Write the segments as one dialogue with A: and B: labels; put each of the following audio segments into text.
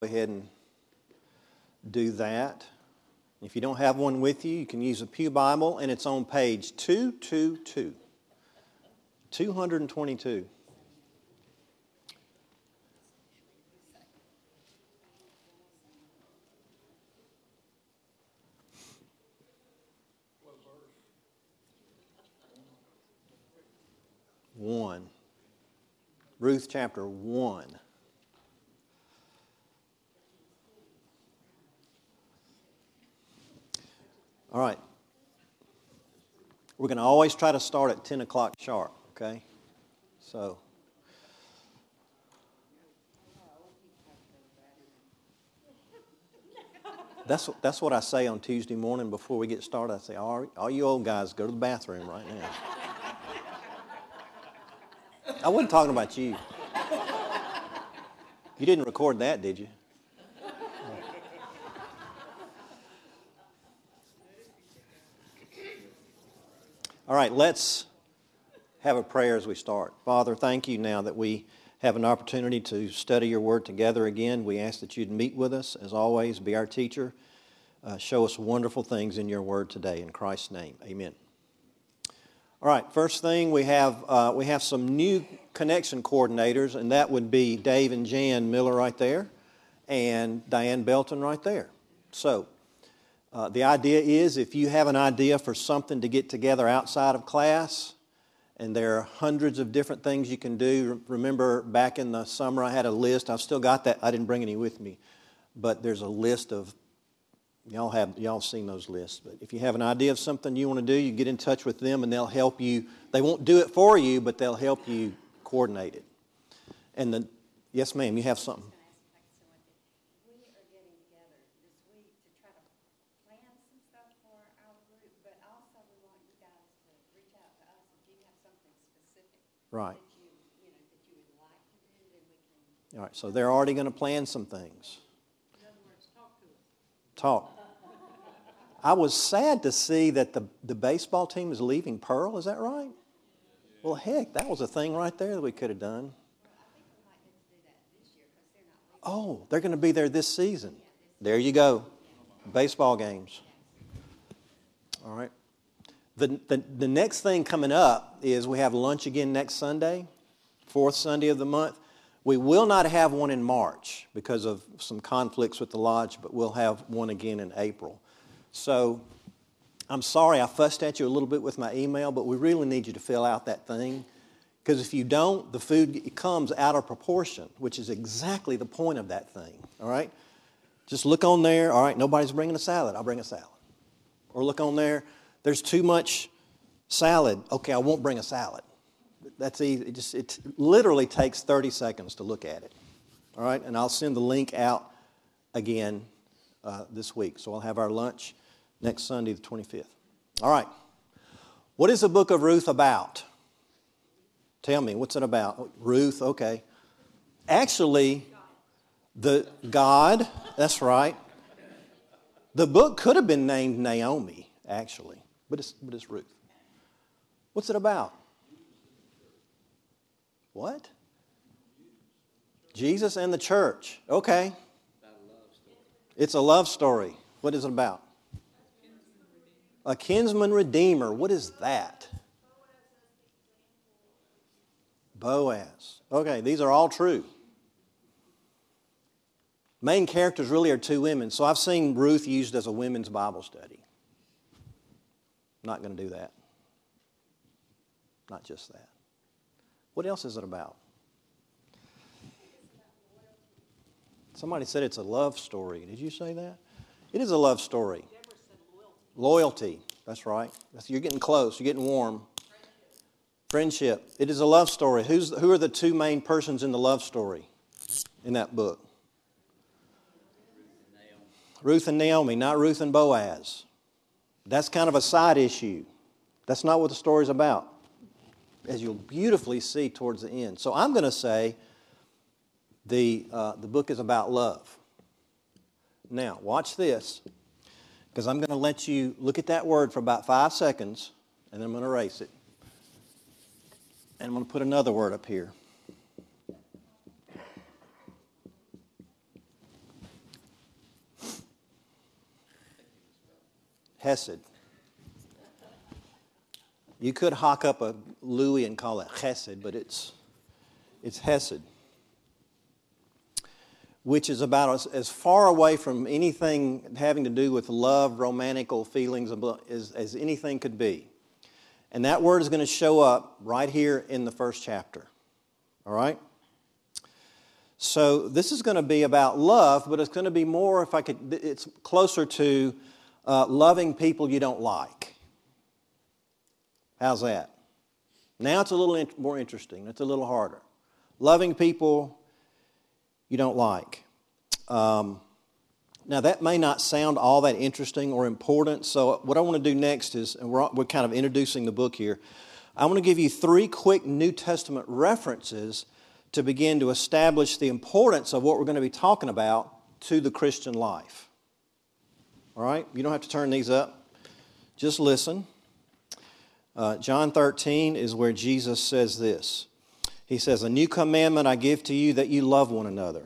A: Go ahead and do that. If you don't have one with you, you can use a Pew Bible, and it's on page 222. 222. One. Ruth chapter 1. All right. We're going to always try to start at 10 o'clock sharp, okay? So. That's, that's what I say on Tuesday morning before we get started. I say, all, all you old guys, go to the bathroom right now. I wasn't talking about you. You didn't record that, did you? All right, let's have a prayer as we start. Father, thank you now that we have an opportunity to study your word together again. We ask that you'd meet with us, as always, be our teacher. Uh, show us wonderful things in your word today. In Christ's name, amen. All right, first thing, we have, uh, we have some new connection coordinators, and that would be Dave and Jan Miller right there and Diane Belton right there. So, uh, the idea is if you have an idea for something to get together outside of class, and there are hundreds of different things you can do. Remember back in the summer, I had a list. I've still got that. I didn't bring any with me, but there's a list of y'all have y'all seen those lists. But if you have an idea of something you want to do, you get in touch with them, and they'll help you. They won't do it for you, but they'll help you coordinate it. And the yes, ma'am, you have something. Right. All right, so they're already going to plan some things. Talk. I was sad to see that the, the baseball team is leaving Pearl. Is that right? Well, heck, that was a thing right there that we could have done. Oh, they're going to be there this season. There you go. Baseball games. All right. The, the, the next thing coming up is we have lunch again next Sunday, fourth Sunday of the month. We will not have one in March because of some conflicts with the lodge, but we'll have one again in April. So I'm sorry I fussed at you a little bit with my email, but we really need you to fill out that thing. Because if you don't, the food comes out of proportion, which is exactly the point of that thing. All right? Just look on there. All right, nobody's bringing a salad. I'll bring a salad. Or look on there there's too much salad. Okay, I won't bring a salad. That's easy. It, just, it literally takes 30 seconds to look at it. All right, and I'll send the link out again uh, this week. So I'll have our lunch next Sunday, the 25th. All right. What is the book of Ruth about? Tell me, what's it about? Ruth, okay. Actually, the God, that's right. The book could have been named Naomi, actually but it's, but it's Ruth. What's it about? What? Jesus and the church. Okay. It's a love story. What is it about? A kinsman redeemer. What is that? Boaz. Okay, these are all true. Main characters really are two women. So I've seen Ruth used as a women's Bible study. Not going to do that. Not just that. What else is it about? Somebody said it's a love story. Did you say that? It is a love story. Loyalty. That's right. You're getting close. You're getting warm. Friendship. It is a love story. Who's, who are the two main persons in the love story in that book? Ruth and Naomi, not Ruth and Boaz. That's kind of a side issue. That's not what the story's about, as you'll beautifully see towards the end. So I'm going to say the, uh, the book is about love. Now, watch this, because I'm going to let you look at that word for about five seconds, and then I'm going to erase it. And I'm going to put another word up here. Hesed. You could hawk up a Louis and call it Chesed, but it's, it's Hesed, which is about as, as far away from anything having to do with love, romantical feelings as, as anything could be. And that word is going to show up right here in the first chapter. All right? So this is going to be about love, but it's going to be more, if I could, it's closer to uh, loving people you don't like. How's that? Now it's a little in- more interesting. It's a little harder. Loving people you don't like. Um, now, that may not sound all that interesting or important, so what I want to do next is, and we're, we're kind of introducing the book here, I want to give you three quick New Testament references to begin to establish the importance of what we're going to be talking about to the Christian life. All right? You don't have to turn these up, just listen. Uh, John 13 is where Jesus says this. He says, A new commandment I give to you that you love one another.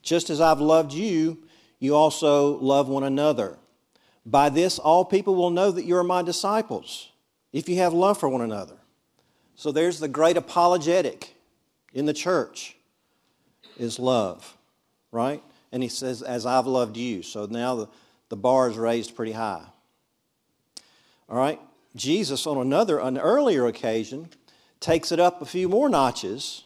A: Just as I've loved you, you also love one another. By this, all people will know that you are my disciples, if you have love for one another. So there's the great apologetic in the church is love, right? And he says, As I've loved you. So now the, the bar is raised pretty high. All right? Jesus, on another, an earlier occasion, takes it up a few more notches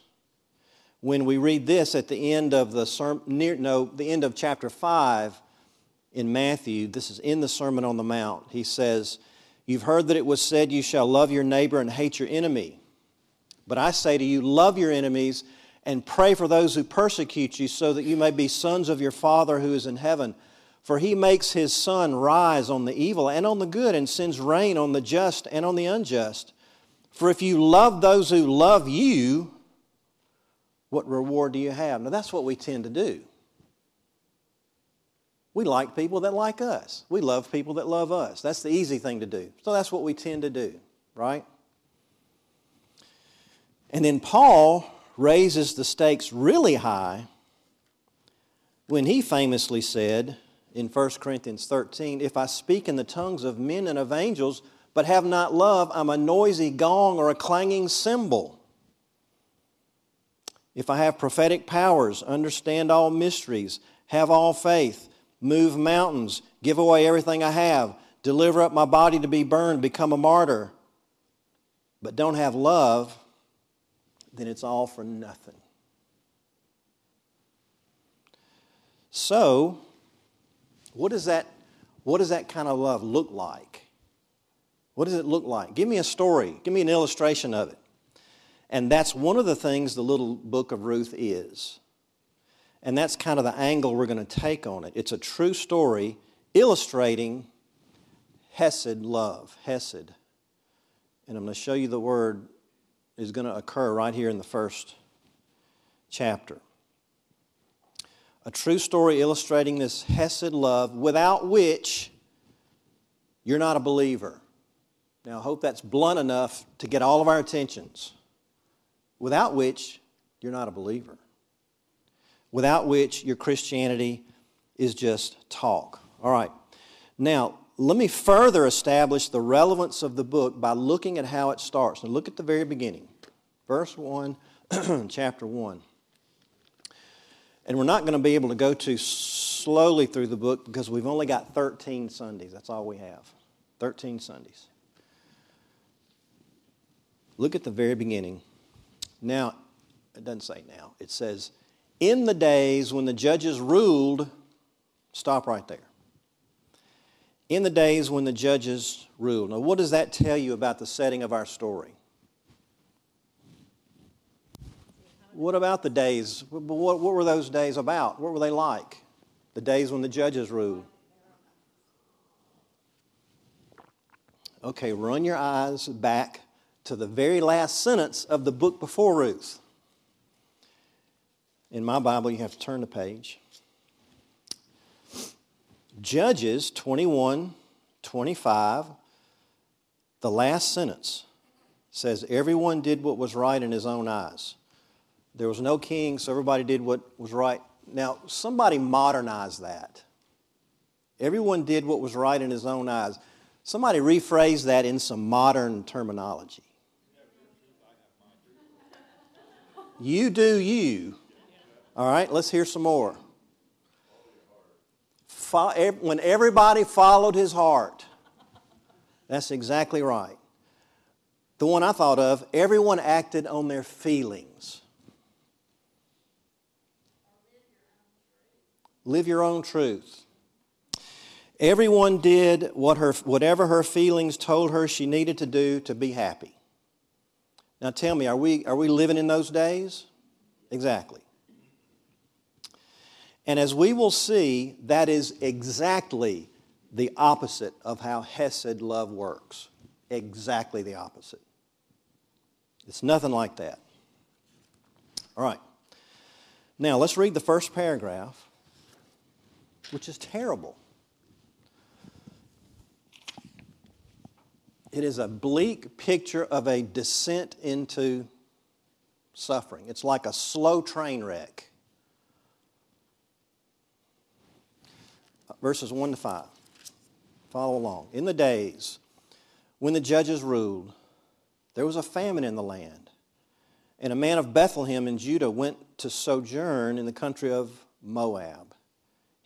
A: when we read this at the end of the sermon, near, no, the end of chapter 5 in Matthew. This is in the Sermon on the Mount. He says, You've heard that it was said, You shall love your neighbor and hate your enemy. But I say to you, love your enemies and pray for those who persecute you, so that you may be sons of your Father who is in heaven. For he makes his sun rise on the evil and on the good, and sends rain on the just and on the unjust. For if you love those who love you, what reward do you have? Now, that's what we tend to do. We like people that like us. We love people that love us. That's the easy thing to do. So that's what we tend to do, right? And then Paul raises the stakes really high when he famously said, in 1 Corinthians 13 If I speak in the tongues of men and of angels, but have not love, I'm a noisy gong or a clanging cymbal. If I have prophetic powers, understand all mysteries, have all faith, move mountains, give away everything I have, deliver up my body to be burned, become a martyr, but don't have love, then it's all for nothing. So, what does that, what does that kind of love look like? What does it look like? Give me a story. Give me an illustration of it. And that's one of the things the little book of Ruth is. And that's kind of the angle we're going to take on it. It's a true story illustrating Hesed love, Hesed. And I'm going to show you the word is going to occur right here in the first chapter a true story illustrating this Hesed love without which you're not a believer. Now, I hope that's blunt enough to get all of our attentions. Without which you're not a believer. Without which your Christianity is just talk. All right. Now, let me further establish the relevance of the book by looking at how it starts. Now, look at the very beginning. Verse 1, chapter 1. And we're not going to be able to go too slowly through the book because we've only got 13 Sundays. That's all we have. 13 Sundays. Look at the very beginning. Now, it doesn't say now. It says, In the days when the judges ruled, stop right there. In the days when the judges ruled. Now, what does that tell you about the setting of our story? What about the days? What, what were those days about? What were they like? The days when the judges ruled. Okay, run your eyes back to the very last sentence of the book before Ruth. In my Bible, you have to turn the page. Judges 21, 25, the last sentence says, Everyone did what was right in his own eyes. There was no king, so everybody did what was right. Now, somebody modernized that. Everyone did what was right in his own eyes. Somebody rephrase that in some modern terminology. You do you. All right, let's hear some more. When everybody followed his heart. That's exactly right. The one I thought of, everyone acted on their feelings. Live your own truth. Everyone did what her, whatever her feelings told her she needed to do to be happy. Now tell me, are we, are we living in those days? Exactly. And as we will see, that is exactly the opposite of how Hesed love works. Exactly the opposite. It's nothing like that. All right. Now, let's read the first paragraph, which is terrible. It is a bleak picture of a descent into suffering. It's like a slow train wreck. Verses 1 to 5. Follow along. In the days when the judges ruled, there was a famine in the land. And a man of Bethlehem in Judah went to sojourn in the country of Moab,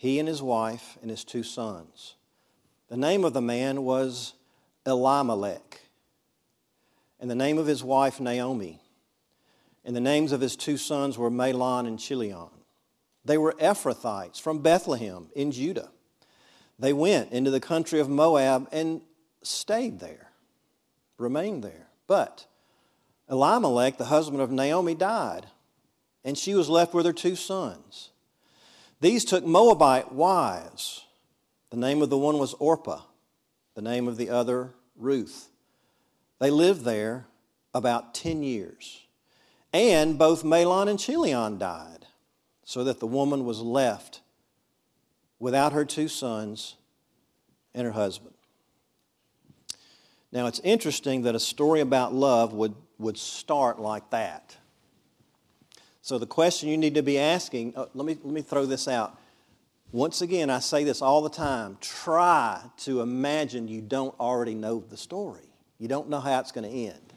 A: he and his wife and his two sons. The name of the man was Elimelech, and the name of his wife Naomi. And the names of his two sons were Mahlon and Chilion. They were Ephrathites from Bethlehem in Judah. They went into the country of Moab and stayed there, remained there. But Elimelech, the husband of Naomi, died, and she was left with her two sons. These took Moabite wives. The name of the one was Orpah, the name of the other, Ruth. They lived there about 10 years. And both Mahlon and Chilion died, so that the woman was left without her two sons and her husband. Now, it's interesting that a story about love would, would start like that. So, the question you need to be asking uh, let, me, let me throw this out. Once again, I say this all the time try to imagine you don't already know the story. You don't know how it's going to end,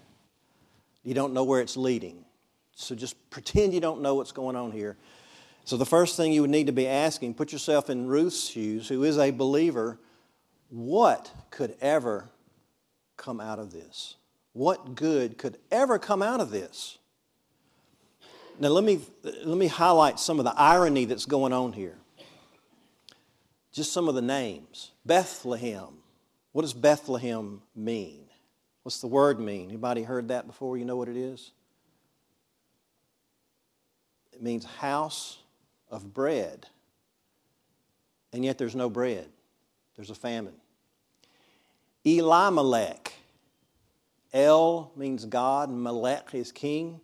A: you don't know where it's leading. So, just pretend you don't know what's going on here so, the first thing you would need to be asking, put yourself in Ruth's shoes, who is a believer, what could ever come out of this? What good could ever come out of this? Now, let me, let me highlight some of the irony that's going on here. Just some of the names. Bethlehem. What does Bethlehem mean? What's the word mean? Anybody heard that before? You know what it is? It means house of bread, and yet there's no bread. There's a famine. Elimelech. El means God, and Melech is king.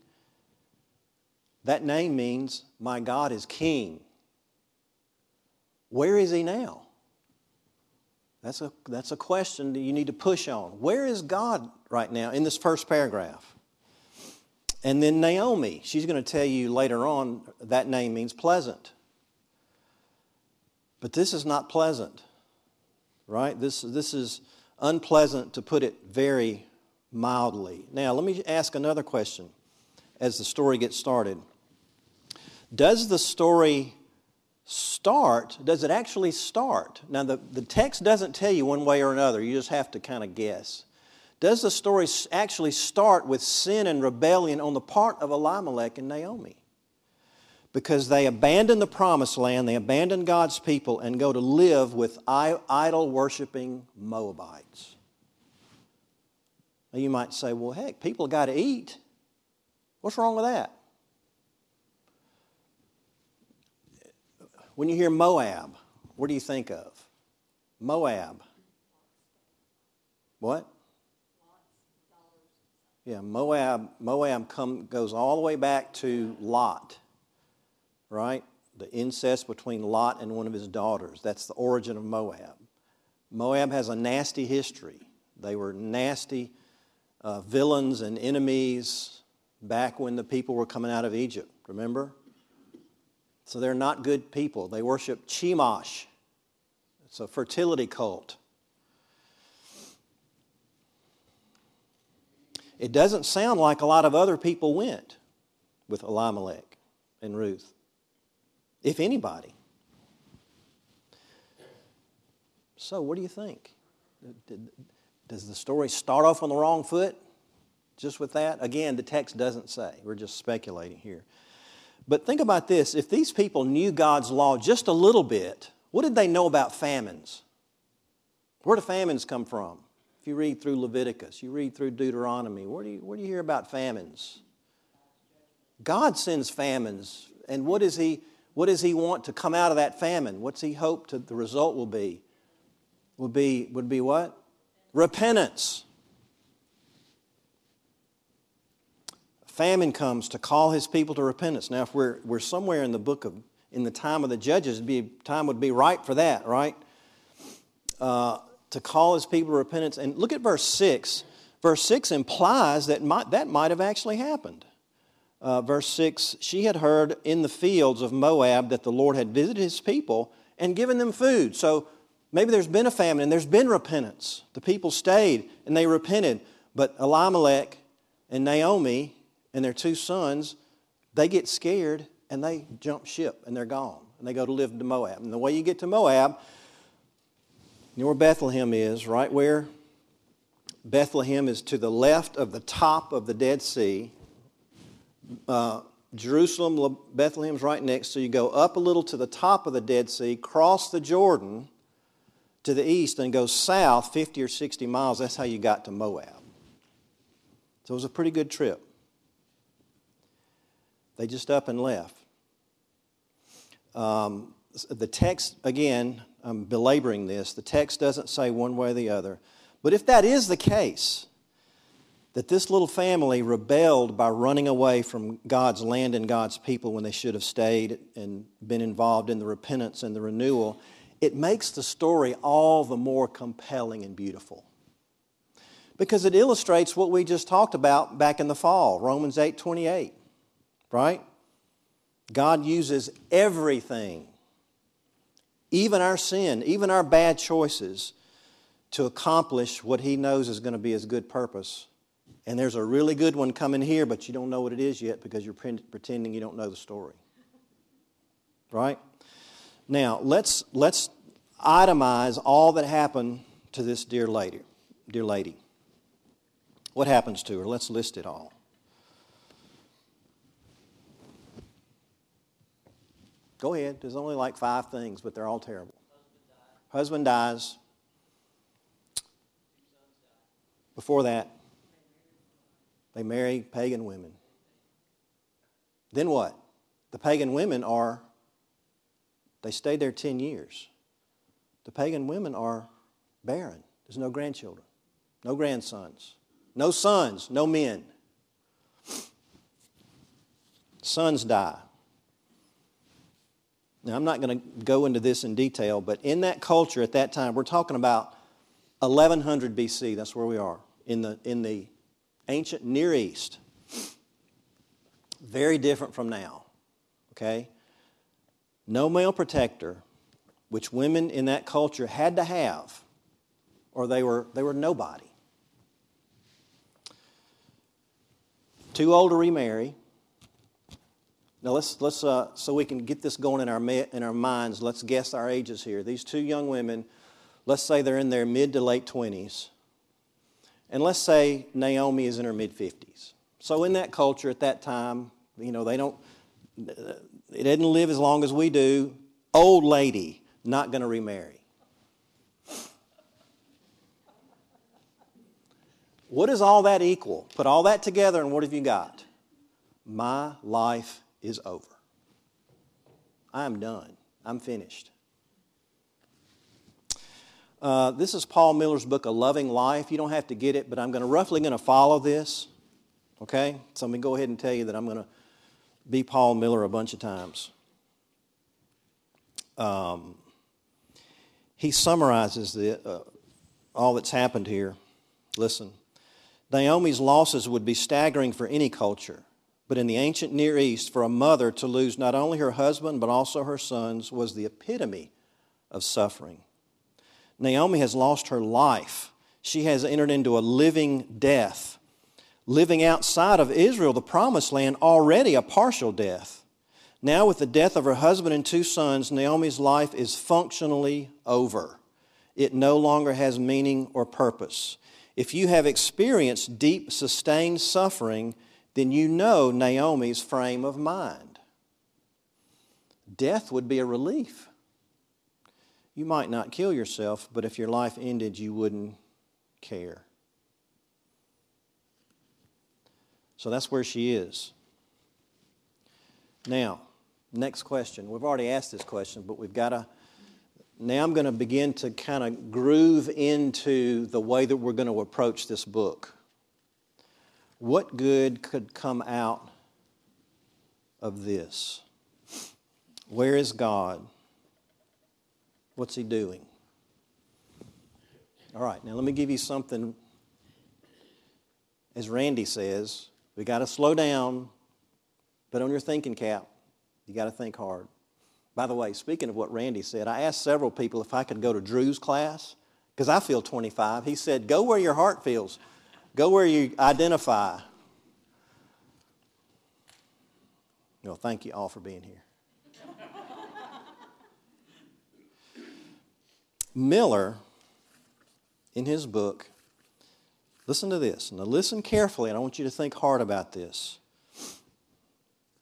A: That name means my God is king. Where is he now? That's a, that's a question that you need to push on. Where is God right now in this first paragraph? And then Naomi, she's going to tell you later on that name means pleasant. But this is not pleasant, right? This, this is unpleasant to put it very mildly. Now, let me ask another question as the story gets started. Does the story start? Does it actually start? Now, the, the text doesn't tell you one way or another, you just have to kind of guess. Does the story actually start with sin and rebellion on the part of Elimelech and Naomi? Because they abandon the promised land, they abandon God's people, and go to live with idol worshiping Moabites. Now you might say, well, heck, people got to eat. What's wrong with that? When you hear Moab, what do you think of? Moab. What? Yeah, Moab, Moab come, goes all the way back to Lot, right? The incest between Lot and one of his daughters. That's the origin of Moab. Moab has a nasty history. They were nasty uh, villains and enemies back when the people were coming out of Egypt, remember? So they're not good people. They worship Chemosh. It's a fertility cult. It doesn't sound like a lot of other people went with Elimelech and Ruth, if anybody. So, what do you think? Does the story start off on the wrong foot? Just with that? Again, the text doesn't say. We're just speculating here. But think about this if these people knew God's law just a little bit, what did they know about famines? Where do famines come from? If you read through Leviticus, you read through Deuteronomy, where do you, where do you hear about famines? God sends famines. And what does he, what does he want to come out of that famine? What's he hope to, the result will be? Would be, would be what? Repentance. Famine comes to call his people to repentance. Now, if we're, we're somewhere in the book of, in the time of the judges, be, time would be right for that, right? Uh, to call his people to repentance. And look at verse 6. Verse 6 implies that might, that might have actually happened. Uh, verse 6 She had heard in the fields of Moab that the Lord had visited his people and given them food. So maybe there's been a famine and there's been repentance. The people stayed and they repented. But Elimelech and Naomi and their two sons, they get scared and they jump ship and they're gone. And they go to live to Moab. And the way you get to Moab you know where Bethlehem is, right where? Bethlehem is to the left of the top of the Dead Sea. Uh, Jerusalem, Bethlehem's right next. So you go up a little to the top of the Dead Sea, cross the Jordan to the east, and go south 50 or 60 miles. That's how you got to Moab. So it was a pretty good trip. They just up and left. Um, the text, again, I'm belaboring this. The text doesn't say one way or the other. But if that is the case, that this little family rebelled by running away from God's land and God's people when they should have stayed and been involved in the repentance and the renewal, it makes the story all the more compelling and beautiful. Because it illustrates what we just talked about back in the fall, Romans 8 28, right? God uses everything even our sin, even our bad choices, to accomplish what He knows is going to be His good purpose. And there's a really good one coming here, but you don't know what it is yet because you're pretending you don't know the story. Right? Now, let's, let's itemize all that happened to this dear lady. Dear lady. What happens to her? Let's list it all. Go ahead. There's only like five things, but they're all terrible. Husband dies. Before that, they marry pagan women. Then what? The pagan women are, they stayed there 10 years. The pagan women are barren. There's no grandchildren, no grandsons, no sons, no men. Sons die. Now, I'm not going to go into this in detail, but in that culture at that time, we're talking about 1100 BC. That's where we are in the, in the ancient Near East. Very different from now. Okay? No male protector, which women in that culture had to have, or they were, they were nobody. Too old to remarry, now let's let's uh, so we can get this going in our in our minds. Let's guess our ages here. These two young women, let's say they're in their mid to late twenties, and let's say Naomi is in her mid fifties. So in that culture at that time, you know they don't. They didn't live as long as we do. Old lady, not going to remarry. What does all that equal? Put all that together, and what have you got? My life is over. I'm done. I'm finished. Uh, this is Paul Miller's book, A Loving Life. You don't have to get it, but I'm going to roughly going to follow this. Okay? So I'm going to go ahead and tell you that I'm going to be Paul Miller a bunch of times. Um, he summarizes the, uh, all that's happened here. Listen. Naomi's losses would be staggering for any culture. But in the ancient Near East, for a mother to lose not only her husband but also her sons was the epitome of suffering. Naomi has lost her life. She has entered into a living death. Living outside of Israel, the promised land, already a partial death. Now, with the death of her husband and two sons, Naomi's life is functionally over. It no longer has meaning or purpose. If you have experienced deep, sustained suffering, then you know Naomi's frame of mind. Death would be a relief. You might not kill yourself, but if your life ended, you wouldn't care. So that's where she is. Now, next question. We've already asked this question, but we've got to. Now I'm going to begin to kind of groove into the way that we're going to approach this book. What good could come out of this? Where is God? What's He doing? All right, now let me give you something. As Randy says, we got to slow down, put on your thinking cap. You got to think hard. By the way, speaking of what Randy said, I asked several people if I could go to Drew's class because I feel 25. He said, Go where your heart feels, go where you identify. Well, thank you all for being here. Miller, in his book, listen to this. Now, listen carefully, and I want you to think hard about this.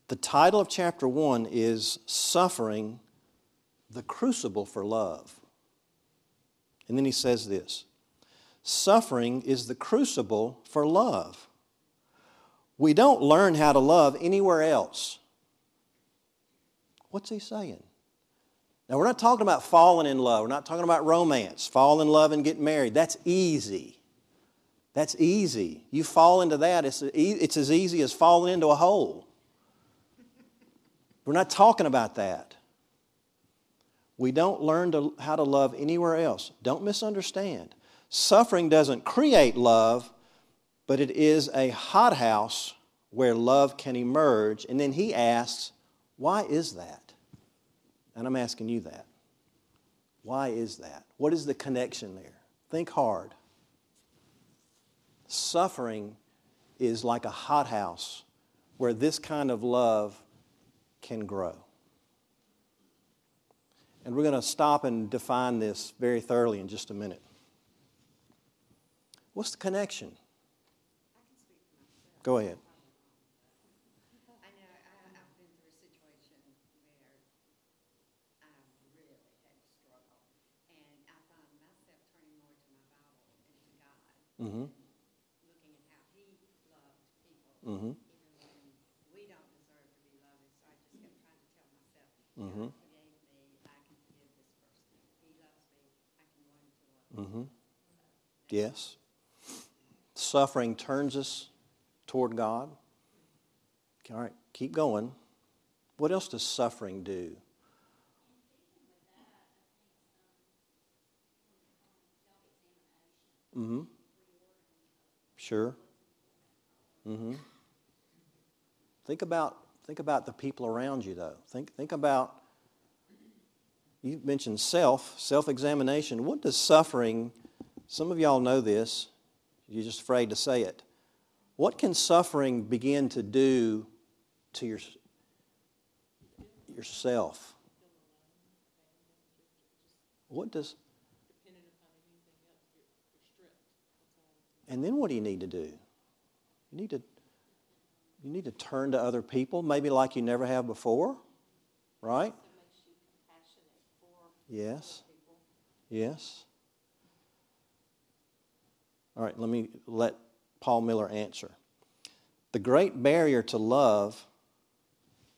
A: The title of chapter 1 is Suffering the Crucible for Love. And then he says this Suffering is the crucible for love. We don't learn how to love anywhere else. What's he saying? Now, we're not talking about falling in love. We're not talking about romance, fall in love and get married. That's easy. That's easy. You fall into that, it's, it's as easy as falling into a hole. We're not talking about that. We don't learn to, how to love anywhere else. Don't misunderstand. Suffering doesn't create love, but it is a hothouse where love can emerge. And then he asks, why is that? And I'm asking you that. Why is that? What is the connection there? Think hard. Suffering is like a hothouse where this kind of love can grow. And we're going to stop and define this very thoroughly in just a minute. What's the connection? Go ahead. Mm-hmm. Looking at how he loved people, mm-hmm. even when we don't deserve to be loved. So I just kept trying to tell myself, mm-hmm. God forgave me, I can forgive this person. He loves me, I can learn to love mm-hmm. So, yes. Suffering turns us toward God. All right, keep going. What else does suffering do? Mm-hmm. Sure. Mm-hmm. Think about think about the people around you though. Think think about you mentioned self, self-examination. What does suffering some of y'all know this, you're just afraid to say it. What can suffering begin to do to your, yourself? What does And then what do you need to do? You need to you need to turn to other people, maybe like you never have before, right? Yes. Yes. All right, let me let Paul Miller answer. The great barrier to love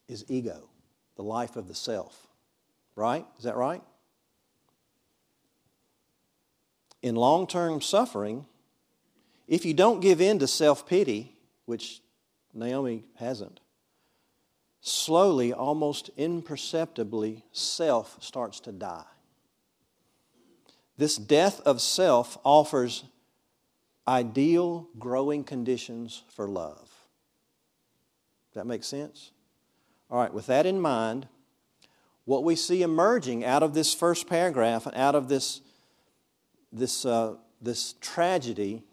A: is ego, the life of the self. Right? Is that right? In long term suffering, if you don't give in to self pity, which Naomi hasn't, slowly, almost imperceptibly, self starts to die. This death of self offers ideal growing conditions for love. That makes sense? All right, with that in mind, what we see emerging out of this first paragraph and out of this this, uh, this tragedy,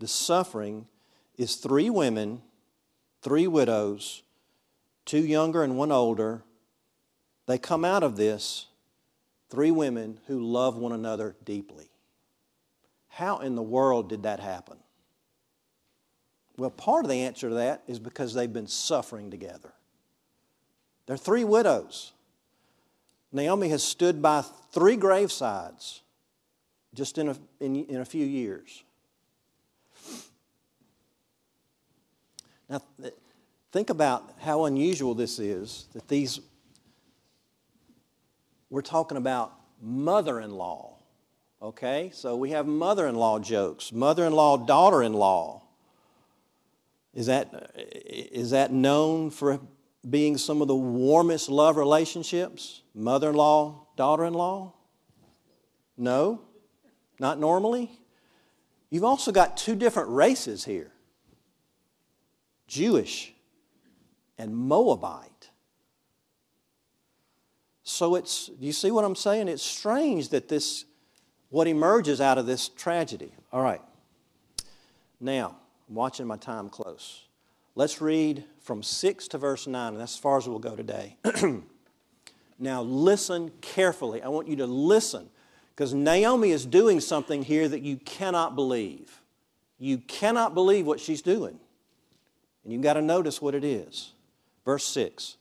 A: this suffering, is three women, three widows, two younger and one older. They come out of this, three women who love one another deeply. How in the world did that happen? Well, part of the answer to that is because they've been suffering together. They're three widows. Naomi has stood by three gravesides just in a, in, in a few years. Now, think about how unusual this is that these, we're talking about mother in law, okay? So we have mother in law jokes, mother in law, daughter in law. Is that, is that known for being some of the warmest love relationships? Mother in law, daughter in law? No, not normally. You've also got two different races here Jewish and Moabite. So it's, do you see what I'm saying? It's strange that this, what emerges out of this tragedy. All right. Now, I'm watching my time close. Let's read from 6 to verse 9, and that's as far as we'll go today. now, listen carefully. I want you to listen because Naomi is doing something here that you cannot believe. You cannot believe what she's doing. And you've got to notice what it is. Verse 6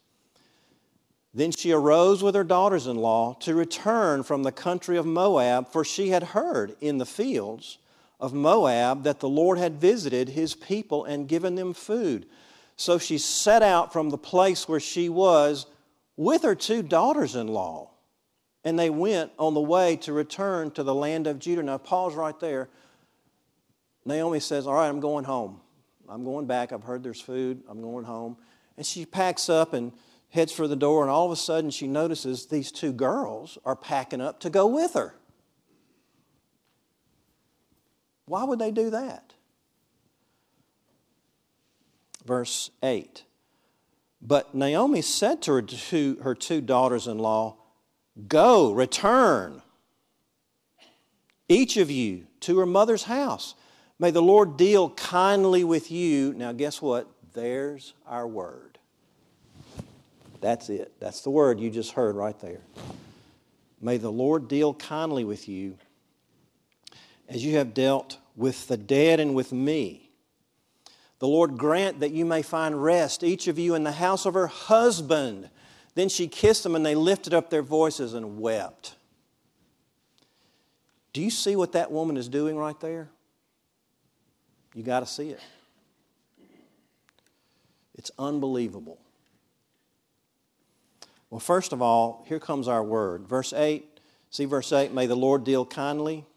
A: Then she arose with her daughters in law to return from the country of Moab, for she had heard in the fields of Moab that the Lord had visited his people and given them food. So she set out from the place where she was with her two daughters in law. And they went on the way to return to the land of Judah. Now, pause right there. Naomi says, All right, I'm going home. I'm going back. I've heard there's food. I'm going home. And she packs up and heads for the door. And all of a sudden, she notices these two girls are packing up to go with her. Why would they do that? Verse 8. But Naomi said to her, to her two daughters in law, Go, return, each of you to her mother's house. May the Lord deal kindly with you. Now, guess what? There's our word. That's it. That's the word you just heard right there. May the Lord deal kindly with you as you have dealt with the dead and with me. The Lord grant that you may find rest, each of you in the house of her husband. Then she kissed them, and they lifted up their voices and wept. Do you see what that woman is doing right there? You got to see it. It's unbelievable. Well, first of all, here comes our word. Verse 8, see verse 8, may the Lord deal kindly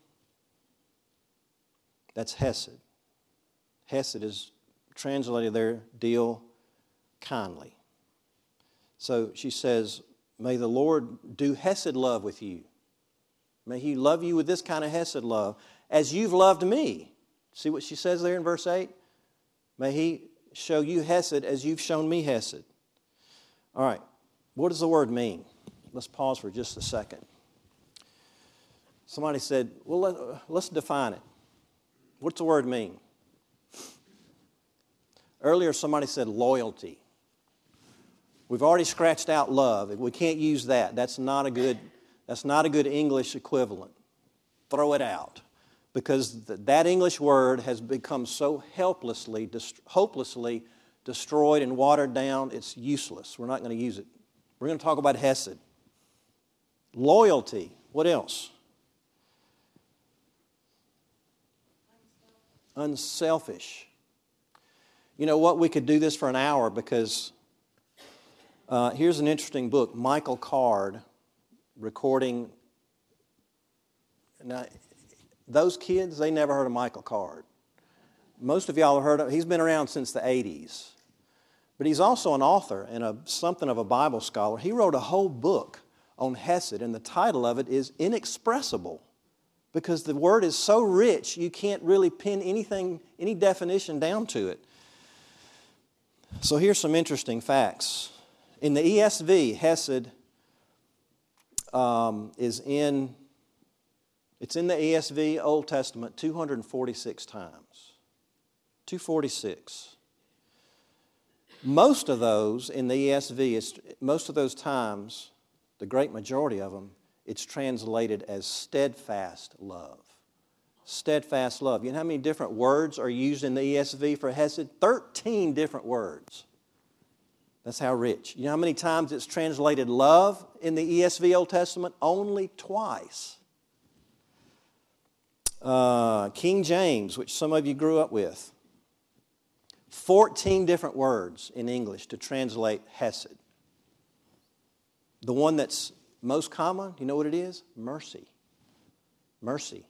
A: that's Hesed. Hesed is translated there, deal kindly. So she says, May the Lord do Hesed love with you. May He love you with this kind of Hesed love as you've loved me. See what she says there in verse 8? May He show you Hesed as you've shown me Hesed. All right, what does the word mean? Let's pause for just a second. Somebody said, Well, let, us define it. What's the word mean? Earlier, somebody said loyalty. We've already scratched out love. We can't use that. That's not a good, that's not a good English equivalent. Throw it out. Because th- that English word has become so helplessly, hopelessly destroyed and watered down, it's useless. We're not going to use it. We're going to talk about Hesed. Loyalty. What else? unselfish. You know what? We could do this for an hour because uh, here's an interesting book Michael Card recording. Now, those kids, they never heard of Michael Card. Most of y'all have heard of He's been around since the 80s. But he's also an author and a, something of a Bible scholar. He wrote a whole book on Hesed, and the title of it is Inexpressible because the word is so rich you can't really pin anything, any definition down to it. So here's some interesting facts. In the ESV, Hesed um, is in It's in the ESV Old Testament 246 times. 246. Most of those in the ESV, most of those times, the great majority of them, it's translated as steadfast love. Steadfast love. You know how many different words are used in the ESV for Hesed? 13 different words. That's how rich. You know how many times it's translated love in the ESV Old Testament? Only twice. Uh, King James, which some of you grew up with, 14 different words in English to translate Hesed. The one that's most common, you know what it is? Mercy. Mercy.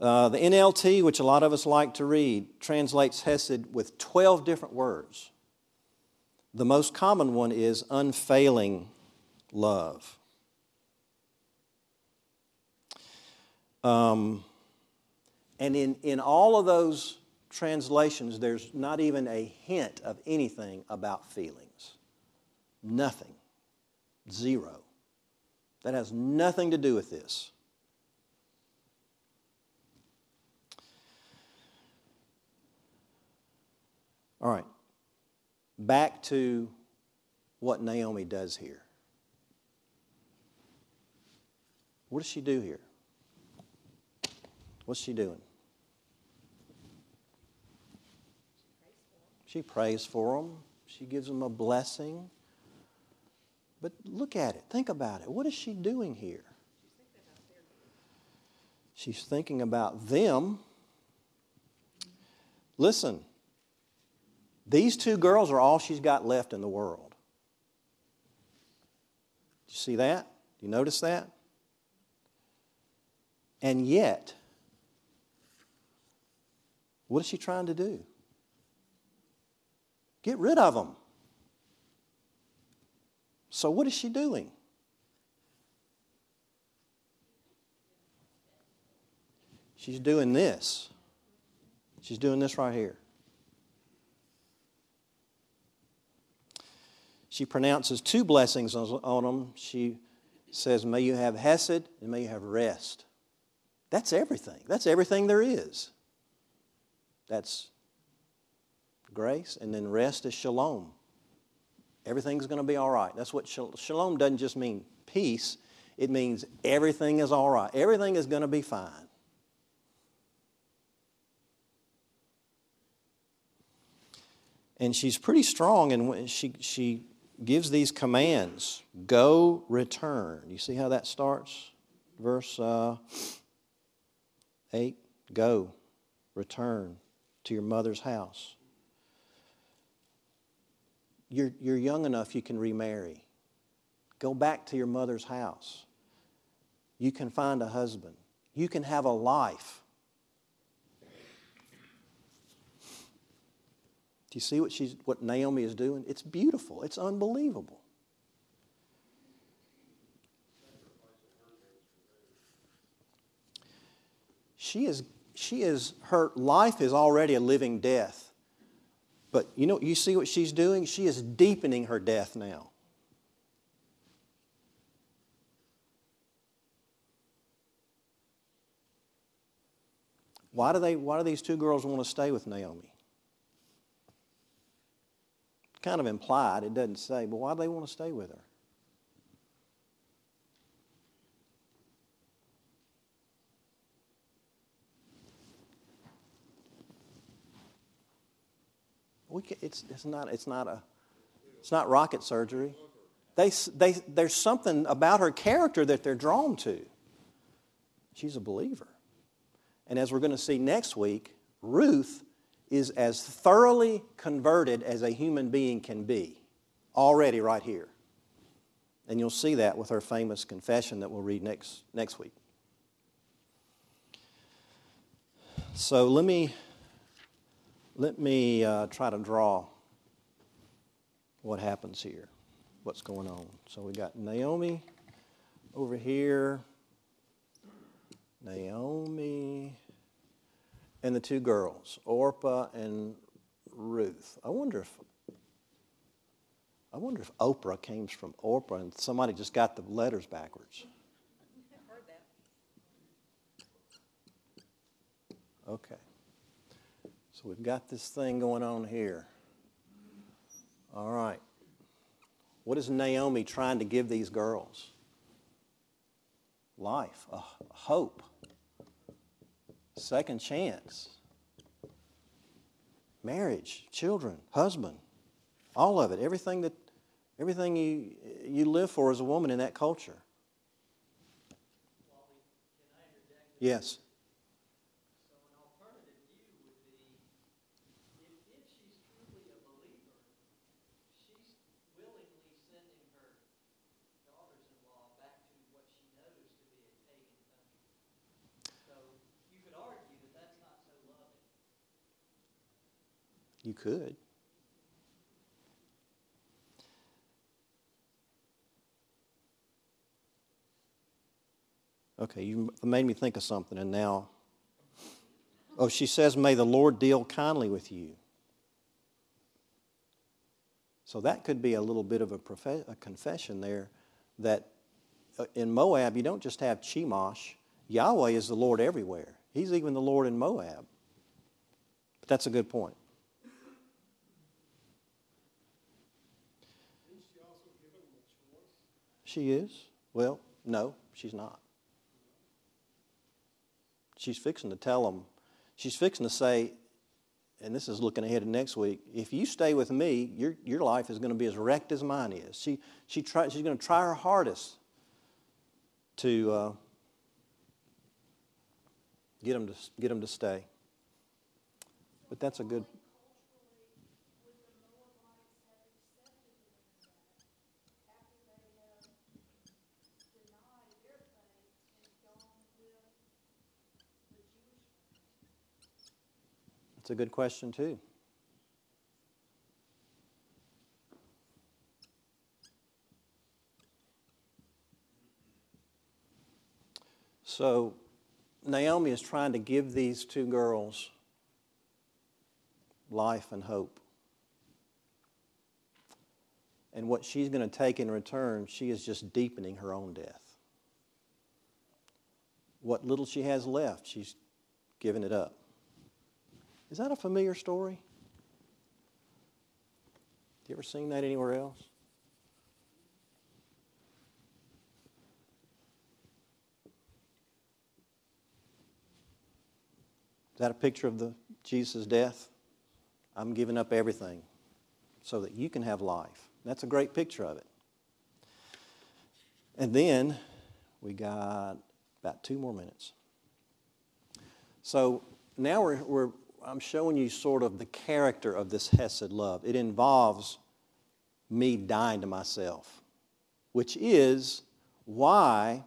A: Uh, the NLT, which a lot of us like to read, translates Hesed with 12 different words. The most common one is unfailing love. Um, and in, in all of those translations, there's not even a hint of anything about feelings. Nothing. Zero. That has nothing to do with this. All right back to what Naomi does here. What does she do here? What's she doing? She prays for them. She gives them a blessing. But look at it. Think about it. What is she doing here? She's thinking about them. Listen, these two girls are all she's got left in the world. Do you see that? Do you notice that? And yet, what is she trying to do? Get rid of them. So, what is she doing? She's doing this. She's doing this right here. she pronounces two blessings on them. She says, May you have Hesed and may you have rest. That's everything. That's everything there is. That's grace, and then rest is shalom. Everything's going to be all right. That's what shalom doesn't just mean peace, it means everything is all right. Everything is going to be fine. And she's pretty strong, and she, she gives these commands go, return. You see how that starts? Verse uh, 8 go, return to your mother's house. You're, you're young enough, you can remarry. Go back to your mother's house. You can find a husband. You can have a life. Do you see what, she's, what Naomi is doing? It's beautiful, it's unbelievable. She is, she is, her life is already a living death. But you know, you see what she's doing? She is deepening her death now. Why do, they, why do these two girls want to stay with Naomi? kind of implied, it doesn't say, but why do they want to stay with her? We can, it's, it's, not, it's, not a, it's not rocket surgery. They, they, there's something about her character that they're drawn to. She's a believer. And as we're going to see next week, Ruth is as thoroughly converted as a human being can be, already right here. And you'll see that with her famous confession that we'll read next, next week. So let me, let me uh, try to draw what happens here, what's going on. So we got Naomi over here, Naomi and the two girls, Orpah and Ruth. I wonder if I wonder if Oprah came from Orpah and somebody just got the letters backwards. Okay. We've got this thing going on here. All right. What is Naomi trying to give these girls? Life, a hope, second chance, marriage, children, husband, all of it, everything that everything you you live for as a woman in that culture. Yes. You could. Okay, you made me think of something, and now. Oh, she says, May the Lord deal kindly with you. So that could be a little bit of a, a confession there that uh, in Moab, you don't just have Chemosh. Yahweh is the Lord everywhere. He's even the Lord in Moab. But that's a good point. She is? Well, no, she's not. She's fixing to tell them, she's fixing to say, and this is looking ahead to next week, if you stay with me, your, your life is going to be as wrecked as mine is. She, she try, she's going to try her hardest to uh, get, them to get them to stay. But that's a good. That's a good question, too. So, Naomi is trying to give these two girls life and hope. And what she's going to take in return, she is just deepening her own death. What little she has left, she's giving it up. Is that a familiar story? Have you ever seen that anywhere else? Is that a picture of the Jesus' death? I'm giving up everything so that you can have life. That's a great picture of it. And then we got about two more minutes. So now we're, we're I'm showing you sort of the character of this Hesed love. It involves me dying to myself, which is why,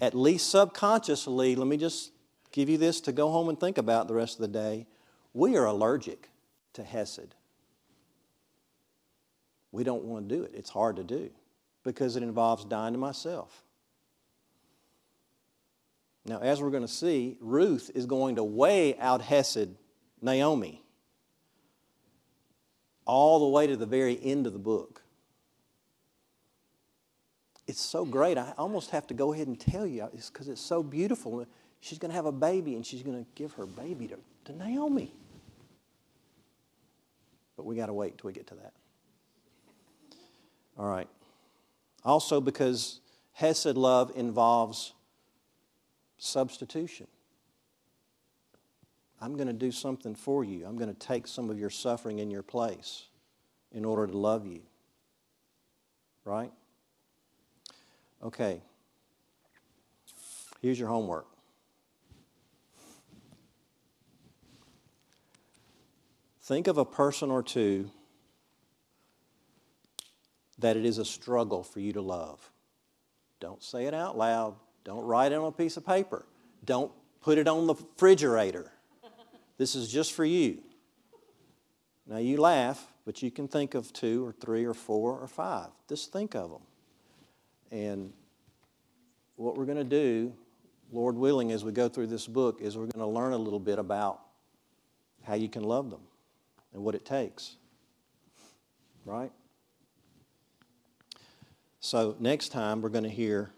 A: at least subconsciously, let me just give you this to go home and think about the rest of the day. We are allergic to Hesed. We don't want to do it. It's hard to do because it involves dying to myself. Now, as we're going to see, Ruth is going to weigh out Hesed Naomi all the way to the very end of the book. It's so great. I almost have to go ahead and tell you It's because it's, so beautiful. She's going to have a baby and she's going to give her baby to, to Naomi. But we got to wait till we get to that. All right. Also, because Hesed love involves substitution. I'm going to do something for you. I'm going to take some of your suffering in your place in order to love you. Right? Okay. Here's your homework. Think of a person or two that it is a struggle for you to love. Don't say it out loud. Don't write it on a piece of paper. Don't put it on the refrigerator. This is just for you. Now you laugh, but you can think of two or three or four or five. Just think of them. And what we're going to do, Lord willing, as we go through this book, is we're going to learn a little bit about how you can love them and what it takes. Right? So next time we're going to hear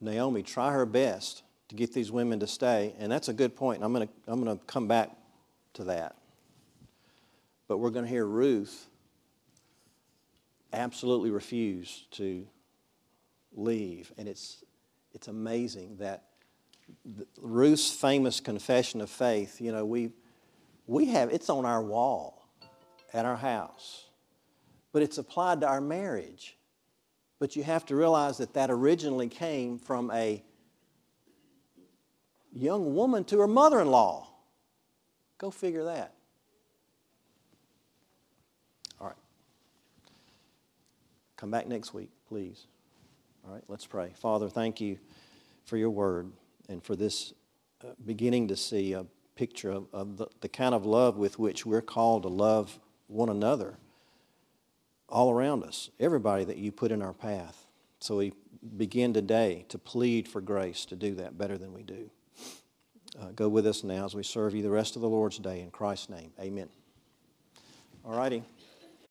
A: Naomi try her best to get these women to stay. And that's a good point. I'm going to, I'm going to come back to that. But we're going to hear Ruth absolutely refuse to leave. And it's, it's amazing that Ruth's famous confession of faith, you know, we, we have, it's on our wall at our house, but it's applied to our marriage. But you have to realize that that originally came from a young woman to her mother in law. Go figure that. All right. Come back next week, please. All right, let's pray. Father, thank you for your word and for this uh, beginning to see a picture of, of the, the kind of love with which we're called to love one another all around us, everybody that you put in our path. So we begin today to plead for grace to do that better than we do. Uh, go with us now as we serve you the rest of the Lord's day in Christ's name. Amen. All righty.